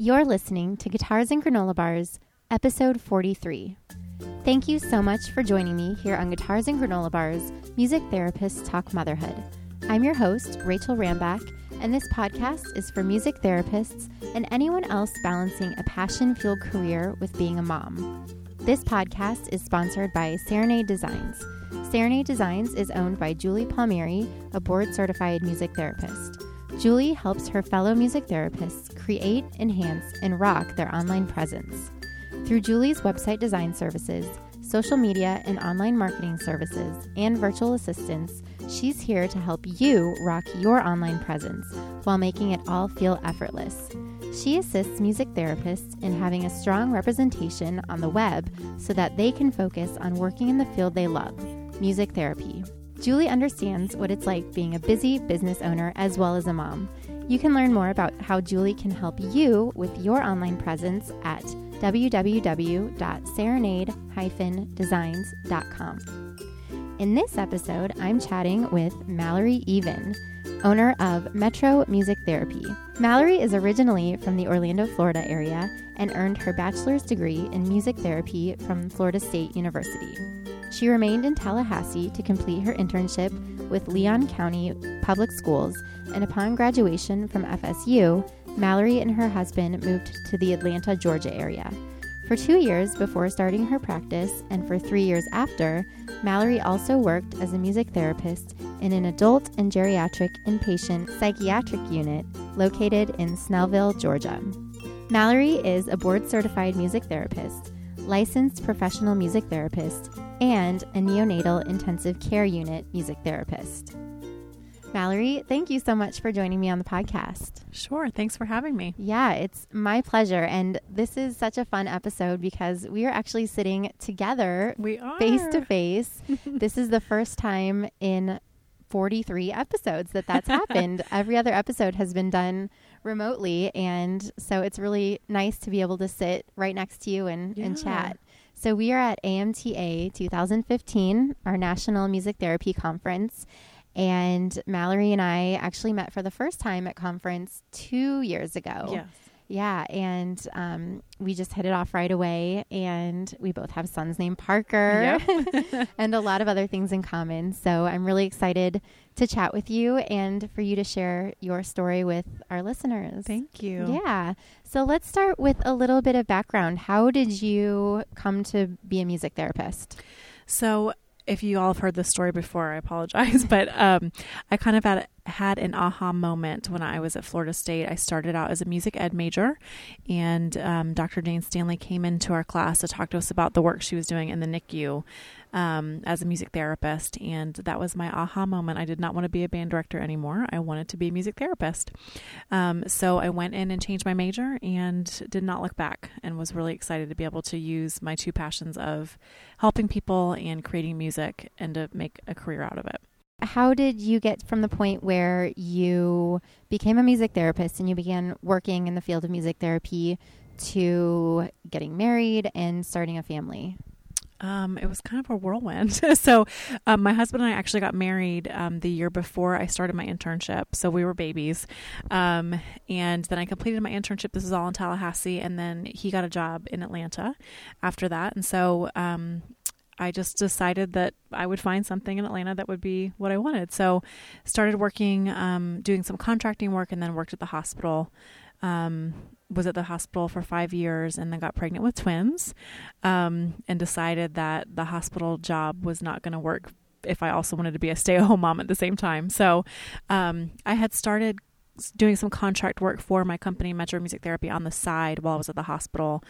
You're listening to Guitars and Granola Bars, episode 43. Thank you so much for joining me here on Guitars and Granola Bars, Music Therapists Talk Motherhood. I'm your host, Rachel Rambach, and this podcast is for music therapists and anyone else balancing a passion fueled career with being a mom. This podcast is sponsored by Serenade Designs. Serenade Designs is owned by Julie Palmieri, a board certified music therapist. Julie helps her fellow music therapists create, enhance, and rock their online presence. Through Julie's website design services, social media and online marketing services, and virtual assistants, she's here to help you rock your online presence while making it all feel effortless. She assists music therapists in having a strong representation on the web so that they can focus on working in the field they love music therapy. Julie understands what it's like being a busy business owner as well as a mom. You can learn more about how Julie can help you with your online presence at www.serenade-designs.com. In this episode, I'm chatting with Mallory Even, owner of Metro Music Therapy. Mallory is originally from the Orlando, Florida area and earned her bachelor's degree in music therapy from Florida State University. She remained in Tallahassee to complete her internship with Leon County Public Schools, and upon graduation from FSU, Mallory and her husband moved to the Atlanta, Georgia area. For two years before starting her practice, and for three years after, Mallory also worked as a music therapist in an adult and geriatric inpatient psychiatric unit located in Snellville, Georgia. Mallory is a board certified music therapist, licensed professional music therapist, and a neonatal intensive care unit music therapist. Mallory, thank you so much for joining me on the podcast. Sure. Thanks for having me. Yeah, it's my pleasure. And this is such a fun episode because we are actually sitting together We are face to face. This is the first time in 43 episodes that that's happened. Every other episode has been done remotely. And so it's really nice to be able to sit right next to you and, and chat. So we are at AMTA 2015, our National Music Therapy Conference. And Mallory and I actually met for the first time at conference two years ago. Yes. Yeah, and um, we just hit it off right away. And we both have sons named Parker and a lot of other things in common. So I'm really excited to chat with you and for you to share your story with our listeners. Thank you. Yeah. So let's start with a little bit of background. How did you come to be a music therapist? So, if you all have heard this story before, I apologize, but um, I kind of had had an aha moment when I was at Florida State. I started out as a music ed major, and um, Dr. Jayne Standley came into our class to talk to us about the work she was doing in the NICU um, as a music therapist, and that was my aha moment. I did not want to be a band director anymore. I wanted to be a music therapist. Um, so I went in and changed my major and did not look back, and was really excited to be able to use my two passions of helping people and creating music and to make a career out of it. How did you get from the point where you became a music therapist and you began working in the field of music therapy to getting married and starting a family? Um, it was kind of a whirlwind. so, um, my husband and I actually got married um, the year before I started my internship. So we were babies, um, and then I completed my internship. This is all in Tallahassee, and then he got a job in Atlanta after that. And so, um, I just decided that I would find something in Atlanta that would be what I wanted. So, started working, um, doing some contracting work, and then worked at the hospital. Um, was at the hospital for five years and then got pregnant with twins um, and decided that the hospital job was not going to work if I also wanted to be a stay at home mom at the same time. So um, I had started doing some contract work for my company, Metro Music Therapy, on the side while I was at the hospital.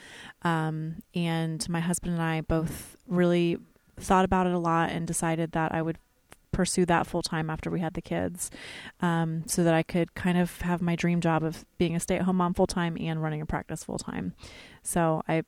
Um, and my husband and I both really thought about it a lot and decided that I would pursue that full time after we had the kids um, so that I could kind of have my dream job of being a stay at home mom full time and running a practice full time. So I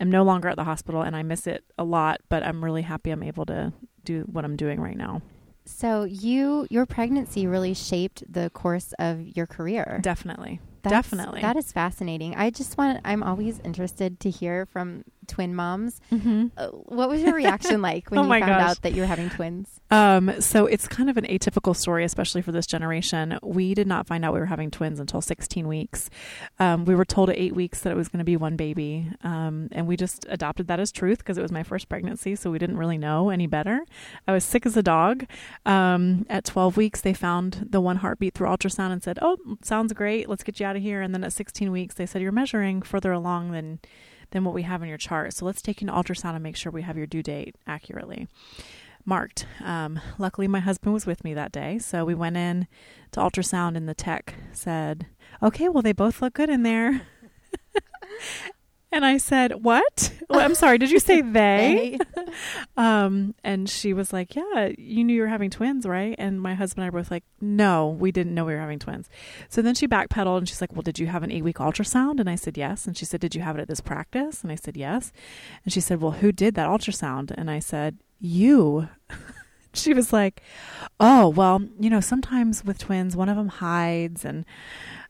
am no longer at the hospital and I miss it a lot, but I'm really happy I'm able to do what I'm doing right now. So you your pregnancy really shaped the course of your career. Definitely. That's- Definitely. That is fascinating. I just want I'm always interested to hear from twin moms. Mm-hmm. Uh, what was your reaction like when Oh you found gosh. out that you were having twins? Um, so it's kind of an atypical story, especially for this generation. We did not find out we were having twins until 16 weeks. Um, we were told at eight weeks that it was going to be one baby. Um, and we just adopted that as truth because it was my first pregnancy. So we didn't really know any better. I was sick as a dog. Um, at 12 weeks, they found the one heartbeat through ultrasound and said, Oh, sounds great. Let's get you out of here. And then at 16 weeks, they said, You're measuring further along than, than what we have in your chart. So let's take an ultrasound and make sure we have your due date accurately marked. Um, luckily, my husband was with me that day. So we went in to ultrasound, and the tech said, Okay, well, they both look good in there. and I said, What? Well, I'm sorry, did you say they? Um, and she was like, Yeah, you knew you were having twins, right? And my husband and I were both like, No, we didn't know we were having twins. So then she backpedaled and she's like, Well, did you have an eight week ultrasound? And I said, Yes. And she said, Did you have it at this practice? And I said, Yes. And she said, Well, who did that ultrasound? And I said, You. she was like, Oh, well, you know, sometimes with twins, one of them hides. And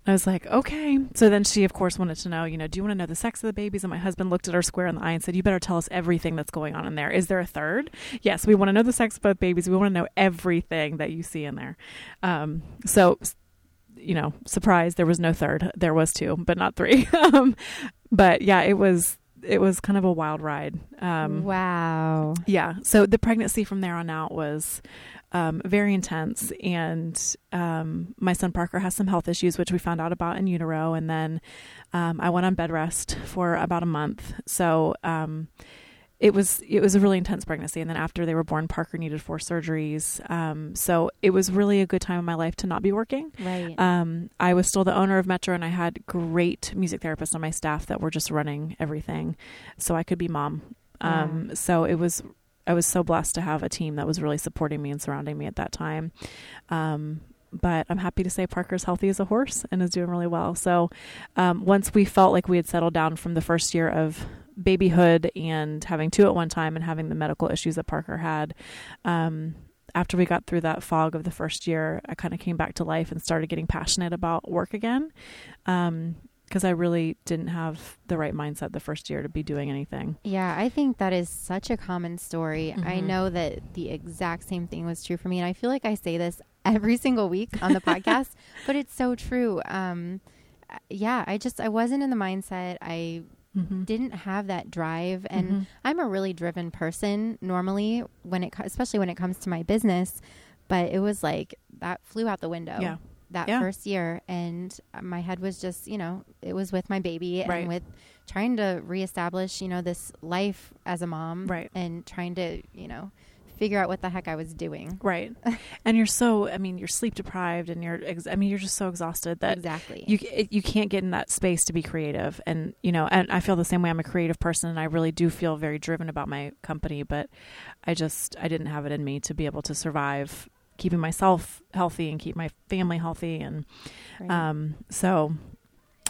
I was like, Okay. So then she, of course, wanted to know, you know, do you want to know the sex of the babies? And my husband looked at her square in the eye and said, You better tell us everything that's going on in there. Is there a third? Yes, we want to know the sex of both babies. We want to know everything that you see in there. Um, so, you know, surprise, there was no third. There was two, but not three. um, but yeah, it was it was kind of a wild ride. Um, wow. yeah. So the pregnancy from there on out was um, very intense. And um, my son Parker has some health issues, which we found out about in utero. And then um, I went on bed rest for about a month. So um, it was it was a really intense pregnancy. And then after they were born, Parker needed four surgeries. Um, so it was really a good time in my life to not be working. Right. Um, I was still the owner of Metro, and I had great music therapists on my staff that were just running everything, so I could be mom. Um, So it was, I was so blessed to have a team that was really supporting me and surrounding me at that time. Um, but I'm happy to say Parker's healthy as a horse and is doing really well. So um, once we felt like we had settled down from the first year of babyhood and having two at one time and having the medical issues that Parker had, um, after we got through that fog of the first year, I kind of came back to life and started getting passionate about work again. Um, because I really didn't have the right mindset the first year to be doing anything. Yeah, I think that is such a common story. I Mhm. know that the exact same thing was true for me. And I feel like I say this every single week on the podcast, but it's so true. Um, uh, yeah, I just, I wasn't in the mindset. I Mm-hmm. didn't have that drive. And I'm a really driven person normally when it, especially when it comes to my business. But it was like that flew out the window. Yeah. That Yeah. first year, and uh, my head was just, you know, it was with my baby Right. and with trying to reestablish, you know, this life as a mom, Right. and trying to, you know, figure out what the heck I was doing. Right. and you're so, I mean, you're sleep deprived and you're, ex- I mean, you're just so exhausted that exactly. you you can't get in that space to be creative and you know and I feel the same way I'm a creative person and I really do feel very driven about my company but I just I didn't have it in me to be able to survive keeping myself healthy and keep my family healthy and Right. um so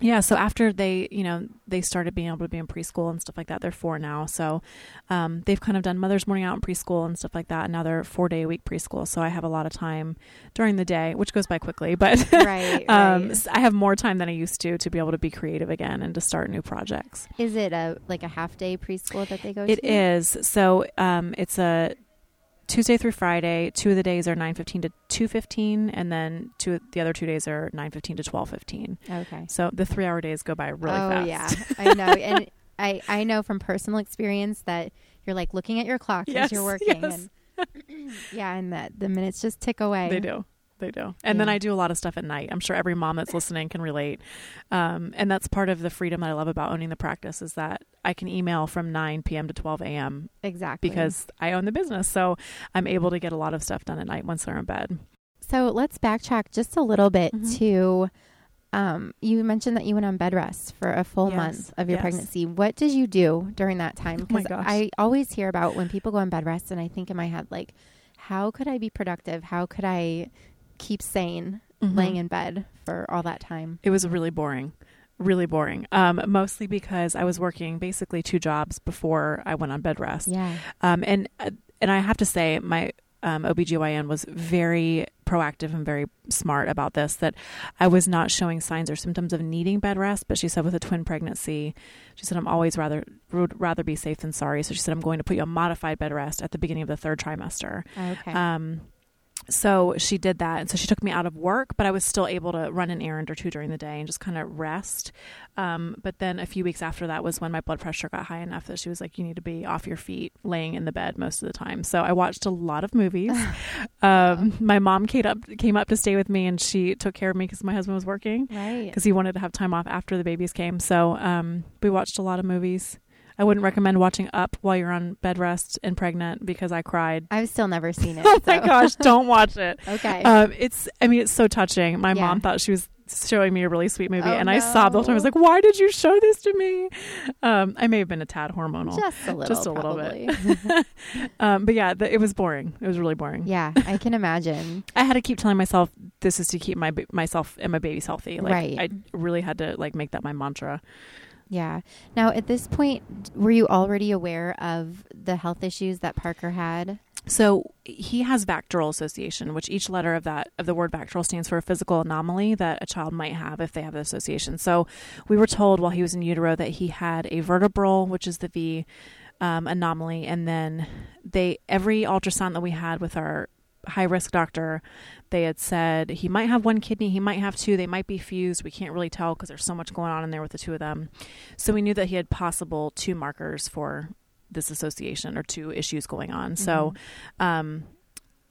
yeah so after they you know they started being able to be in preschool and stuff like that they're four now so um, they've kind of done mother's morning out in preschool and stuff like that and now they're four day a week preschool so i have a lot of time during the day which goes by quickly but right. um, right. I have more time than I used to to be able to be creative again and to start new projects. Is it a like a half day preschool that they go It to? is so um, it's a Tuesday through Friday. Two of the days are nine fifteen to two fifteen, and then two the other two days are nine fifteen to twelve fifteen. Okay. So the three hour days go by really fast. oh fast. yeah, I know, and I I know from personal experience that you're like looking at your clock Yes, as you're working, yes. and yeah, and that the minutes just tick away. They do. They do. And then I do a lot of stuff at night. I'm sure every mom that's listening can relate. Um, and that's part of the freedom that I love about owning the practice is that I can email from 9 p.m. to 12 a.m. Exactly. because I own the business. So I'm able to get a lot of stuff done at night once they're in bed. so let's backtrack just a little bit Mhm. to. Um, you mentioned that you went on bed rest for a full Yes, month of your yes. pregnancy. What did you do during that time? Oh Because gosh. I always hear about when people go on bed rest, and I think in my head, like, how could I be productive? How could I keep sane Mm-hmm. laying in bed for all that time? It was really boring. Really boring. Um, mostly because I was working basically two jobs before I went on bed rest. Yeah. Um, and uh, and I have to say, my um, OBGYN was very proactive and very smart about this that I was not showing signs or symptoms of needing bed rest, but she said with a twin pregnancy, she said I'm always rather would rather be safe than sorry. So she said I'm going to put you on modified bed rest at the beginning of the third trimester. Okay. Um, so she did that, and so she took me out of work, but I was still able to run an errand or two during the day and just kind of rest. Um, but then a few weeks after that was when my blood pressure got high enough that she was like, "You need to be off your feet, laying in the bed most of the time." So I watched a lot of movies. um, my mom came up came up to stay with me, and she took care of me because my husband was working right. because he wanted to have time off after the babies came. So um, we watched a lot of movies. I wouldn't recommend watching Up while you're on bed rest and pregnant because I cried. I've still never seen it. Oh my so- gosh, don't watch it. Okay. Um, it's, I mean, it's so touching. My Yeah. mom thought she was showing me a really sweet movie, Oh, and I sobbed the whole time. I was like, "Why did you show this to me?" Um, I may have been a tad hormonal, just a little. just a little bit. um, but yeah, the, it was boring. It was really boring. yeah, I can imagine. I had to keep telling myself this is to keep my myself and my babies healthy. Like, Right. I really had to like make that my mantra. Yeah. Now, at this point, were you already aware of the health issues that Parker had? So he has VACTERL Association, which each letter of that of the word VACTERL stands for a physical anomaly that a child might have if they have the association. So we were told while he was in utero that he had a vertebral, which is the V um, anomaly, and then they every ultrasound that we had with our high risk doctor, they had said he might have one kidney, he might have two, they might be fused. We can't really tell because there's so much going on in there with the two of them. So we knew that he had possible two markers for this association or two issues going on. So, um,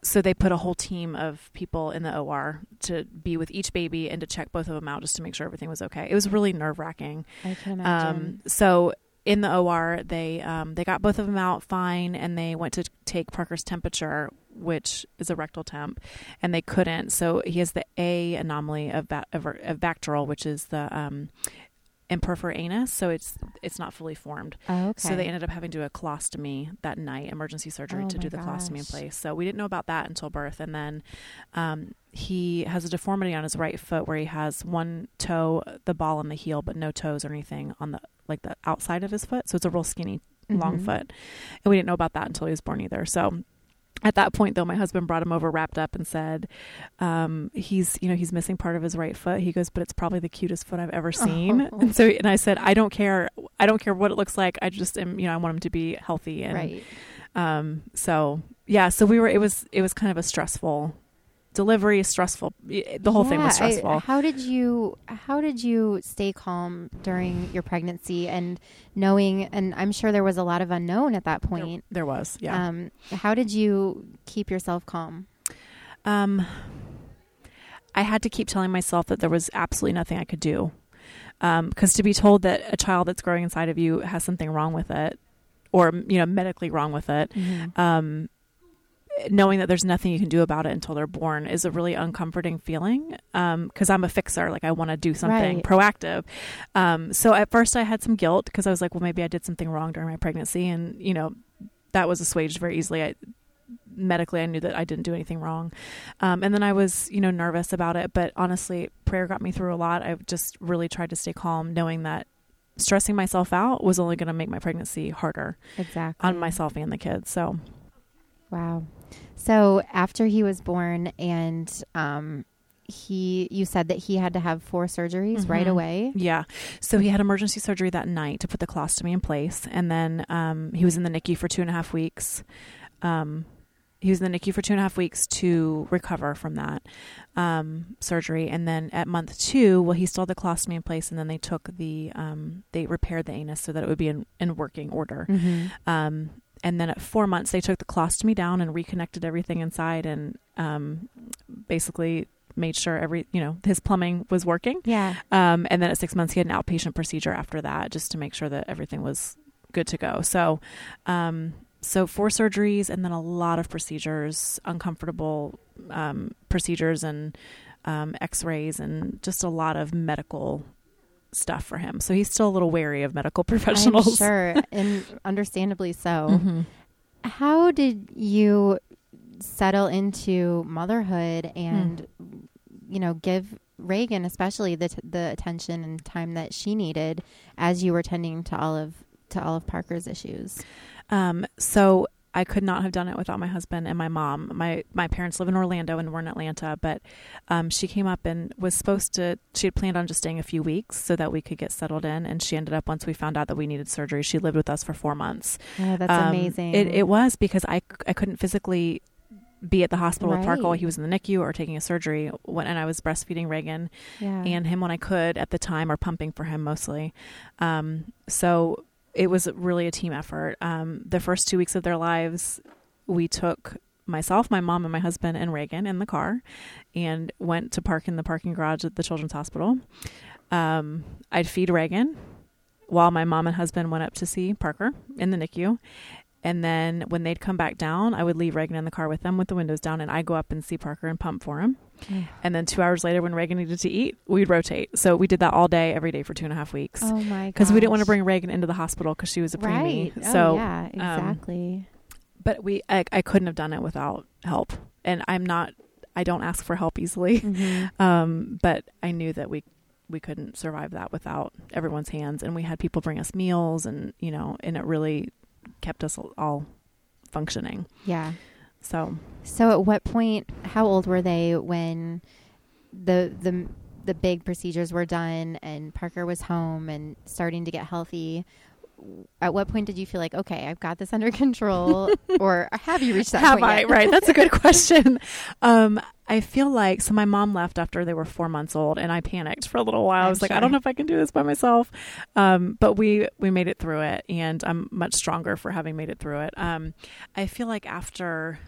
so they put a whole team of people in the OR to be with each baby and to check both of them out just to make sure everything was okay. It was really nerve wracking. I can imagine. Um, so in the OR, they um, they got both of them out fine, and they went to take Parker's temperature, which is a rectal temp, and they couldn't. So he has the A anomaly of ba- of, of VACTERL, which is the um, imperfor anus. So it's it's not fully formed. oh, okay. So they ended up having to do a colostomy that night, emergency surgery Oh to do the colostomy in place. So we didn't know about that until birth. And then um, he has a deformity on his right foot where he has one toe, the ball, and the heel, but no toes or anything on the like the outside of his foot. So it's a real skinny, long Mhm. foot. And we didn't know about that until he was born either. So at that point though my husband brought him over wrapped up and said um, he's you know he's missing part of his right foot he goes but it's probably the cutest foot i've ever seen Oh. and so and i said i don't care i don't care what it looks like i just am you know i want him to be healthy and right. um so yeah so we were it was it was kind of a stressful delivery is stressful the whole thing was Yeah, I- stressful how did you how did you stay calm during your pregnancy and knowing and I'm sure there was a lot of unknown at that point. there was yeah Um how did you keep yourself calm? Um, I had to keep telling myself that there was absolutely nothing I could do. Because to be told that a child that's growing inside of you has something wrong with it, or you know medically wrong with it, um, knowing that there's nothing you can do about it until they're born is a really uncomforting feeling. Because I'm a fixer, like I want to do something Right. proactive. Um, so at first I had some guilt because I was like, well, maybe I did something wrong during my pregnancy, and you know that was assuaged very easily. I, medically I knew that I didn't do anything wrong. Um, and then I was, you know, nervous about it, but honestly, prayer got me through a lot. I just really tried to stay calm knowing that stressing myself out was only going to make my pregnancy harder Exactly. on myself and the kids. So, Wow. So after he was born and um he you said that he had to have four surgeries right Mhm. away. yeah. So he had emergency surgery that night to put the colostomy in place. And then um, he was in the NICU for two and a half weeks. Um, he was in the NICU for two and a half weeks to recover from that um, surgery. And then at month two, well, he still had the colostomy in place, and then they took the, um, they repaired the anus so that it would be in, in working order. Mm-hmm. Um, and then at four months, they took the colostomy down and reconnected everything inside and um, basically made sure every, you know, his plumbing was working. Yeah. Um, and then at six months, he had an outpatient procedure after that just to make sure that everything was good to go. So, um, so four surgeries and then a lot of procedures, uncomfortable um, procedures and um, X-rays and just a lot of medical stuff for him. So he's still a little wary of medical professionals. I'm sure and understandably so. Mhm. How did you settle into motherhood and you know give Reagan especially the t- the attention and time that she needed as you were tending to all of to all of Parker's issues? Um, so I could not have done it without my husband and my mom. My my parents live in Orlando and we're in Atlanta, but um, she came up and was supposed to. She had planned on just staying a few weeks so that we could get settled in, and she ended up once we found out that we needed surgery. She lived with us for four months. Oh, that's Um, amazing. It, it was because I I couldn't physically be at the hospital with Parker while he was in the NICU or taking a surgery when and I was breastfeeding Reagan yeah. and him when I could at the time, or pumping for him mostly. Um, so it was really a team effort. Um, the first two weeks of their lives, we took myself, my mom, and my husband and Reagan in the car, and went to park in the parking garage at the Children's Hospital. Um, I'd feed Reagan while my mom and husband went up to see Parker in the NICU. And then when they'd come back down, I would leave Reagan in the car with them with the windows down, and I go up and see Parker and pump for him. And then two hours later, when Reagan needed to eat, we'd rotate. So we did that all day, every day for two and a half weeks. oh my Because we didn't want to bring Reagan into the hospital because she was a preemie. right. So, oh, yeah, exactly. but we, I, I couldn't have done it without help. And I'm not, I don't ask for help easily. Mhm. Um, but I knew that we, we couldn't survive that without everyone's hands. And we had people bring us meals, and you know, and it really kept us all functioning. Yeah. So So at what point how old were they when the the the big procedures were done and Parker was home and starting to get healthy? At what point did you feel like, okay, I've got this under control, or have you reached that have point I? yet? Right. That's a good question. Um, I feel like so. My mom left after they were four months old, and I panicked for a little while. I I'm was like, I don't know if I can do this by myself. Um, but we we made it through it, and I'm much stronger for having made it through it. Um, I feel like after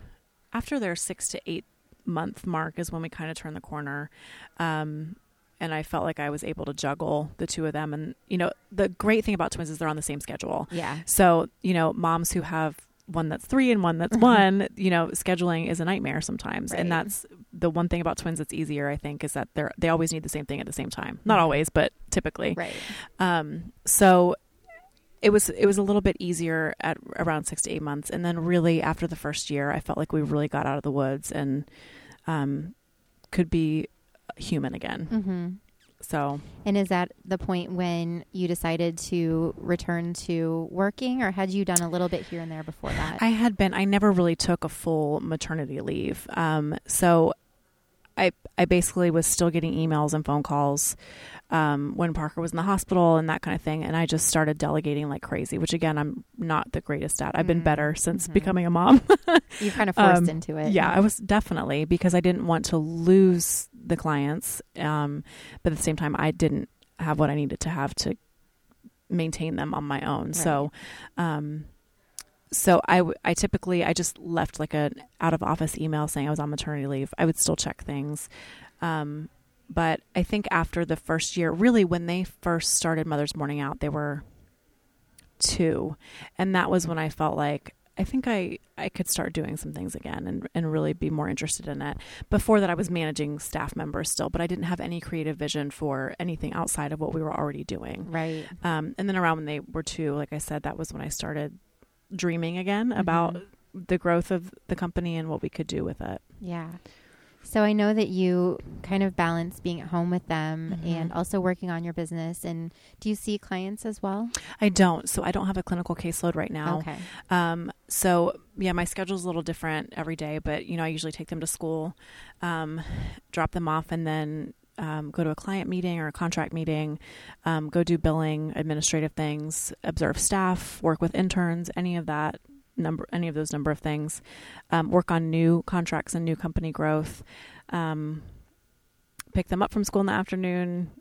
after their six to eight month mark is when we kind of turn the corner. Um, and I felt like I was able to juggle the two of them. And, you know, the great thing about twins is they're on the same schedule. Yeah. So, you know, moms who have one that's three and one that's Mhm. one, you know, scheduling is a nightmare sometimes. And that's the one thing about twins that's easier, I think, is that they're they always need the same thing at the same time. Not Mhm. always, but typically. Right. Um, so it was it was a little bit easier at around six to eight months, and then really after the first year, I felt like we really got out of the woods and um, could be human again. Mm-hmm. So And is that the point when you decided to return to working, or had you done a little bit here and there before that? I had been. I never really took a full maternity leave. Um, so I I basically was still getting emails and phone calls um, when Parker was in the hospital and that kind of thing. And I just started delegating like crazy, which again I'm not the greatest at. I've been Mm, better since mhm. becoming a mom. you kind of forced um, into it. yeah, I was definitely because I didn't want to lose the clients, um, but at the same time I didn't have what I needed to have to maintain them on my own. So, um, so I, I typically I just left like an out of office email saying I was on maternity leave. I would still check things, um, but I think after the first year, really when they first started Mother's Morning Out, they were two, and that was when I felt like I think I I could start doing some things again and and really be more interested in it. Before that, I was managing staff members still, but I didn't have any creative vision for anything outside of what we were already doing. Right. Um, and then around when they were two, like I said, that was when I started dreaming again about Mhm. the growth of the company and what we could do with it. Yeah. So I know that you kind of balance being at home with them Mhm. and also working on your business. And do you see clients as well? I don't, so I don't have a clinical caseload right now. Okay. Um, so yeah, my schedule's a little different every day, but you know, I usually take them to school, um, drop them off, and then um, go to a client meeting or a contract meeting, um, go do billing, administrative things, observe staff, work with interns, any of that number, any of those number of things, um, work on new contracts and new company growth, um, pick them up from school in the afternoon.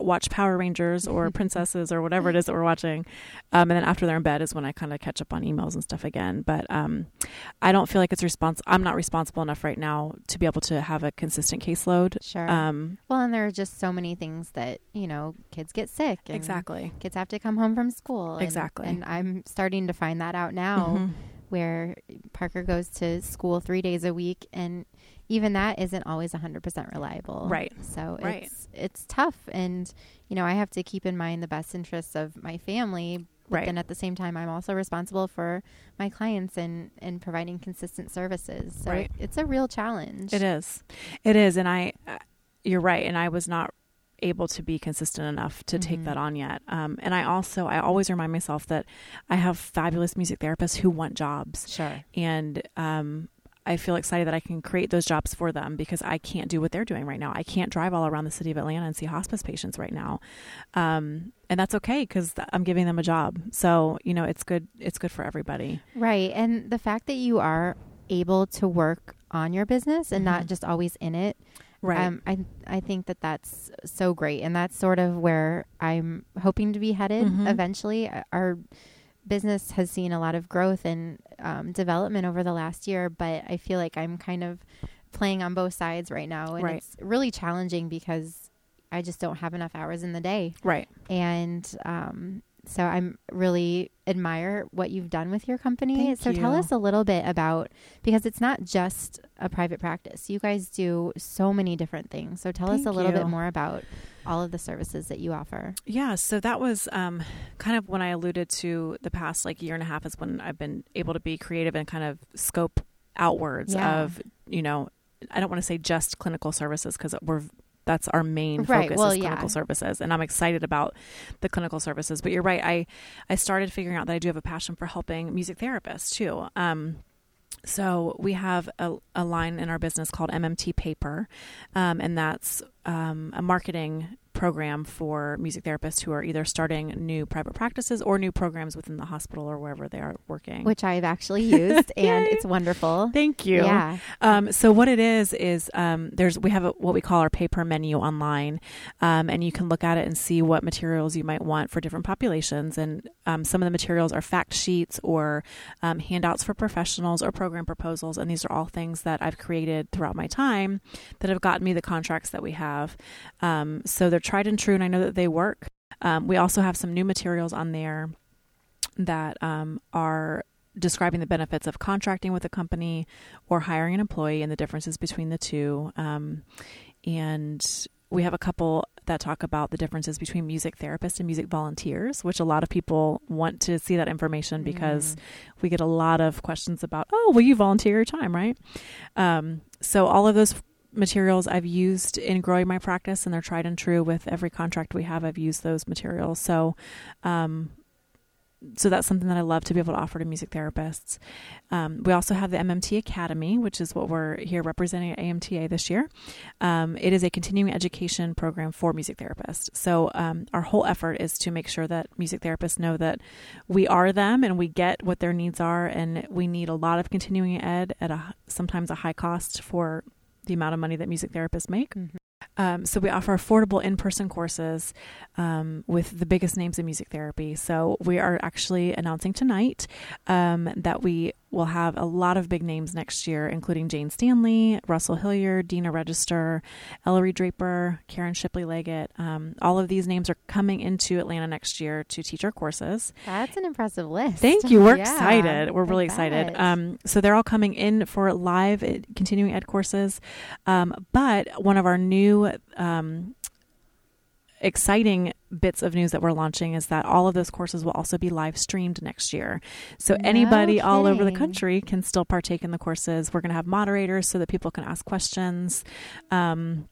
Watch Power Rangers or Princesses or whatever it is that we're watching, um, and then after they're in bed is when I kind of catch up on emails and stuff again. But um, I don't feel like it's respons. I'm not responsible enough right now to be able to have a consistent caseload. Sure. Um, well, and there are just so many things that, you know, kids get sick. And exactly. Kids have to come home from school. and- Exactly. And I'm starting to find that out now Mhm. where Parker goes to school three days a week. And even that isn't always 100% reliable. Right. So Right. it's it's tough and you know, I have to keep in mind the best interests of my family, but Right. then at the same time I'm also responsible for my clients and and providing consistent services. So Right. it's a real challenge. It is. It is, and I. Uh, you're right, and I was not able to be consistent enough to take Mhm. that on yet. Um, and I also, I always remind myself that I have fabulous music therapists who want jobs. Sure. And um, I feel excited that I can create those jobs for them because I can't do what they're doing right now. I can't drive all around the city of Atlanta and see hospice patients right now. Um, and that's okay because I'm giving them a job. So, you know, it's good. It's good for everybody. Right. And the fact that you are able to work on your business and not Mhm. just always in it, Right. um, I I think that that's so great, and that's sort of where I'm hoping to be headed Mhm. eventually. Our business has seen a lot of growth and um, development over the last year, but I feel like I'm kind of playing on both sides right now, and Right. it's really challenging because I just don't have enough hours in the day, right. and um, so I'm really admire what you've done with your company. Thank so tell us a little bit about because it's not just a private practice. You guys do so many different things. So tell us a little bit more about all of the services that you offer. Yeah, so that was um, kind of when I alluded to the past like year and a half is when I've been able to be creative and kind of scope outwards Yeah. of you know I don't want to say just clinical services because we're that's our main Right, focus well, is yeah. clinical services and I'm excited about the clinical services but you're right I I started figuring out that I do have a passion for helping music therapists too um so we have a, a line in our business called MMT Paper, um, and that's um, a marketing program for music therapists who are either starting new private practices or new programs within the hospital or wherever they are working. Which I've actually used and it's wonderful. Thank you. Yeah. Um, so what it is is um, there's we have a, what we call our paper menu online, um, and you can look at it and see what materials you might want for different populations. And um, some of the materials are fact sheets or um, handouts for professionals or program proposals, and these are all things that I've created throughout my time that have gotten me the contracts that we have. Um, so they're tried and true, and I know that they work. Um, we also have some new materials on there that um, are describing the benefits of contracting with a company or hiring an employee and the differences between the two. Um, and we have a couple that talk about the differences between music therapists and music volunteers, which a lot of people want to see that information because we get a lot of questions about, oh, will you volunteer your time, right? Um, so all of those materials I've used in growing my practice, and they're tried and true with every contract we have. I've used those materials. So, um, so that's something that I love to be able to offer to music therapists. Um, we also have the MMT Academy, which is what we're here representing at AMTA this year. Um, it is a continuing education program for music therapists. So um, our whole effort is to make sure that music therapists know that we are them and we get what their needs are, and we need a lot of continuing ed at a sometimes a high cost for the amount of money that music therapists make. Mhm. Um, so we offer affordable in-person courses um, with the biggest names in music therapy. So we are actually announcing tonight um, that we will have a lot of big names next year, including Jayne Standley, Russell Hilliard, Dena Register, Ellary Draper, Karen Shipley Leggett. Um, all of these names are coming into Atlanta next year to teach our courses. That's an impressive list. Thank you. We're Yeah, excited. We're I really excited. Um, so they're all coming in for live continuing ed courses. Um, but one of our new um, exciting bits of news that we're launching is that all of those courses will also be live streamed next year. So No anybody all over the country can still partake in the courses. We're going to have moderators so that people can ask questions. Um,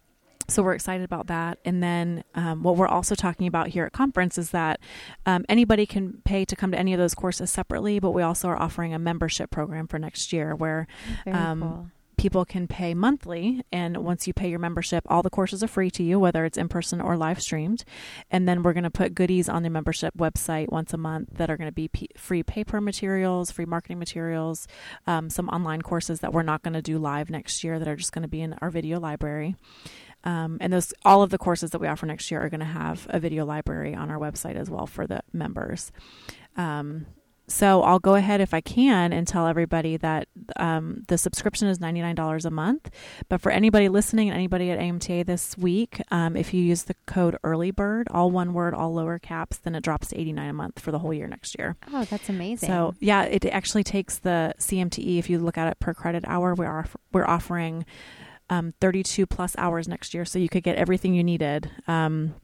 so we're excited about that. And then um, what we're also talking about here at conference is that um, anybody can pay to come to any of those courses separately, but we also are offering a membership program for next year where um, cool. People can pay monthly and once you pay your membership all the courses are free to you whether it's in person or live streamed. And then we're going to put goodies on the membership website once a month that are going to be p- free paper materials free marketing materials um, some online courses that we're not going to do live next year that are just going to be in our video library. Um, and those all of the courses that we offer next year are going to have a video library on our website as well for the members. Um, so I'll go ahead if I can and tell everybody that um, the subscription is ninety nine dollars a month. But for anybody listening and anybody at AMTA this week, um, if you use the code EarlyBird, all one word, all lower caps, then it drops to eighty nine a month for the whole year next year. Oh, that's amazing. So yeah, it actually takes the CMTE. If you look at it per credit hour, we are we're offering um, thirty two plus hours next year, so you could get everything you needed. Um,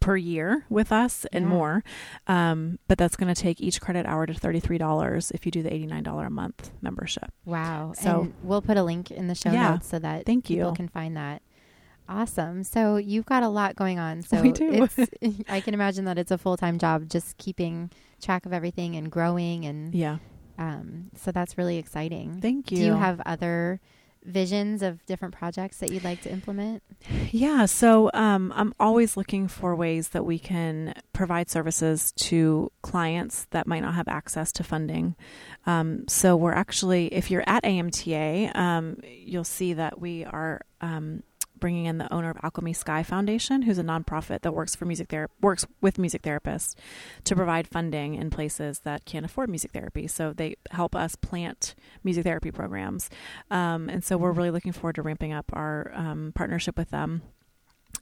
per year with us and Yeah. more um, but that's going to take each credit hour to $33 if you do the $89 a month membership wow. So- and we'll put a link in the show Yeah. notes so that Thank people you. can find that. Awesome. So you've got a lot going on. So We do. It's, I can imagine that it's a full time job, just keeping track of everything and growing, and Yeah. um, so that's really exciting. Thank you. Do you have other visions of different projects that you'd like to implement? Yeah, so um, I'm always looking for ways that we can provide services to clients that might not have access to funding. Um, so we're actually, if you're at AMTA, um, you'll see that we are um, bringing in the owner of Alchemy Sky Foundation, who's a nonprofit that works for music ther- works with music therapists to provide funding in places that can't afford music therapy. So they help us plant music therapy programs, um, and so we're really looking forward to ramping up our um, partnership with them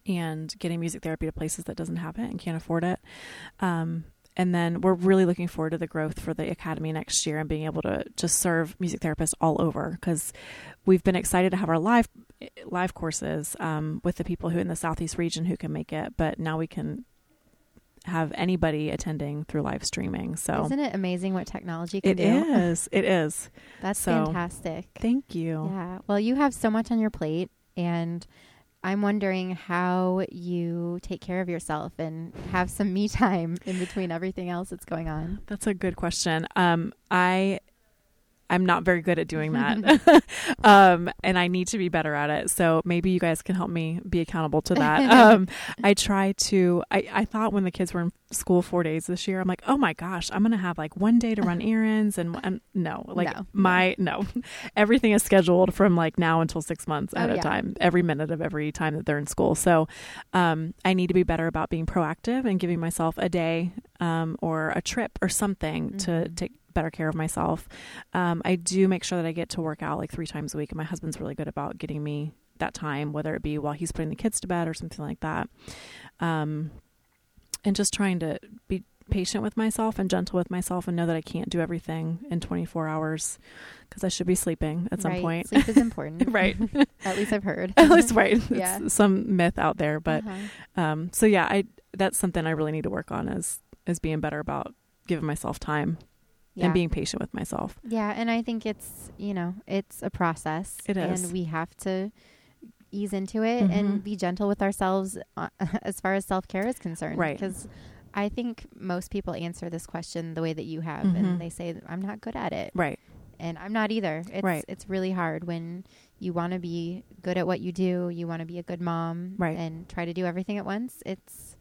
and getting music therapy to places that doesn't have it and can't afford it. Um, and then we're really looking forward to the growth for the academy next year and being able to just serve music therapists all over because we've been excited to have our live live courses um, with the people who in the southeast region who can make it, but now we can have anybody attending through live streaming. So Isn't it amazing what technology can it do? is, it is. That's So- fantastic. Thank you. Yeah. Well, you have so much on your plate, and I'm wondering how you take care of yourself and have some me time in between everything else that's going on. That's a good question. Um, I I'm not very good at doing that. um, and I need to be better at it. So maybe you guys can help me be accountable to that. um, I try to, I, I thought when the kids were in school four days this year, I'm like, oh my gosh, I'm going to have like one day to run errands. And, and no, like No. my, no, everything is scheduled from like now until six months at Oh, a yeah. time, every minute of every time that they're in school. So um, I need to be better about being proactive and giving myself a day um, or a trip or something to Mhm. take better care of myself. Um, I do make sure that I get to work out like three times a week, and my husband's really good about getting me that time, whether it be while he's putting the kids to bed or something like that. Um, and just trying to be patient with myself and gentle with myself and know that I can't do everything in 24 hours because I should be sleeping at some right. point. Sleep is important. right. At least I've heard. At least, right. Yeah. It's some myth out there, but Uh-huh. um, so yeah, I that's something I really need to work on is is being better about giving myself time yeah. and being patient with myself. Yeah, and I think it's, you know, it's a process. It is. And we have to ease into it Mhm. and be gentle with ourselves uh, as far as self care is concerned. Right. Because I think most people answer this question the way that you have, Mhm. and they say, I'm not good at it. Right. And I'm not either. It's, Right. it's really hard when you want to be good at what you do, you want to be a good mom, Right. and try to do everything at once. It's,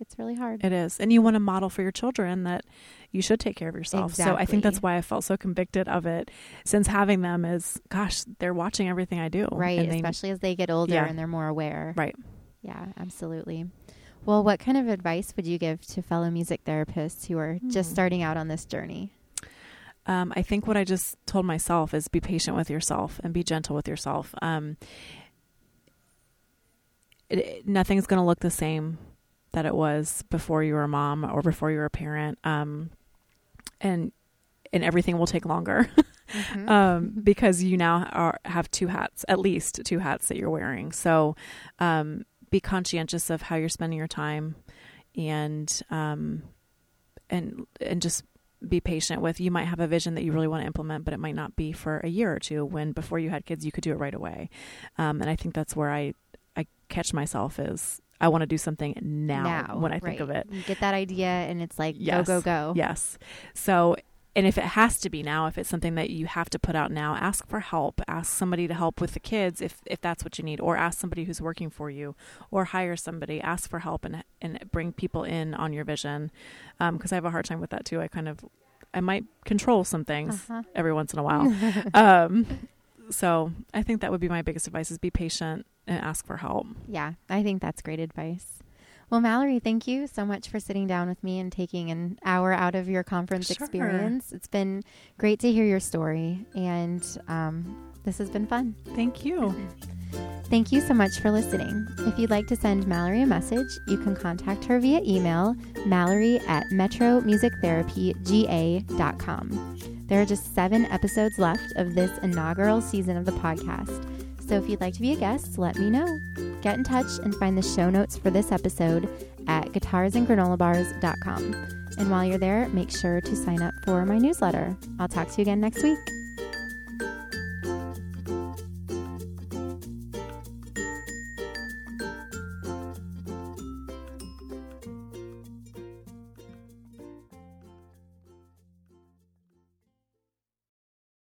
it's really hard. It is. And you want to model for your children that you should take care of yourself. So I think that's why I felt so convicted of it since having them is gosh, they're watching everything I do. Right, they- especially as they get older Yeah. and they're more aware. Right. Yeah, absolutely. Well, what kind of advice would you give to fellow music therapists who are just Hmm. starting out on this journey? Um, I think what I just told myself is be patient with yourself and be gentle with yourself. Um, it, it- nothing's going to look the same that it was before you were a mom or before you were a parent. Um, and and everything will take longer Mhm. um, because you now are, have two hats, at least two hats that you're wearing. So um, be conscientious of how you're spending your time, and um, and and just be patient with. You might have a vision that you really want to implement, but it might not be for a year or two. When before you had kids, you could do it right away. Um, and I think that's where I I catch myself is I want to do something now, when I think right. of it. You get that idea and it's like, Yes. go, go, go. Yes. So, and if it has to be now, if it's something that you have to put out now, ask for help. Ask somebody to help with the kids if if that's what you need, or ask somebody who's working for you, or hire somebody. Ask for help and and bring people in on your vision, because I have a hard time with that too. I kind of I might control some things Uh-huh. every once in a while. um, so I think that would be my biggest advice: is be patient and ask for help. Yeah, I think that's great advice. Well, Mallory, thank you so much for sitting down with me and taking an hour out of your conference Sure. experience. It's been great to hear your story, and um, this has been fun. Thank you. Thank you so much for listening. If you'd like to send Mallory a message, you can contact her via email, mallory at metromusictherapyga.com. There are just seven episodes left of this inaugural season of the podcast. So if you'd like to be a guest, let me know. Get in touch and find the show notes for this episode at guitarsandgranolabars.com. And while you're there, make sure to sign up for my newsletter. I'll talk to you again next week.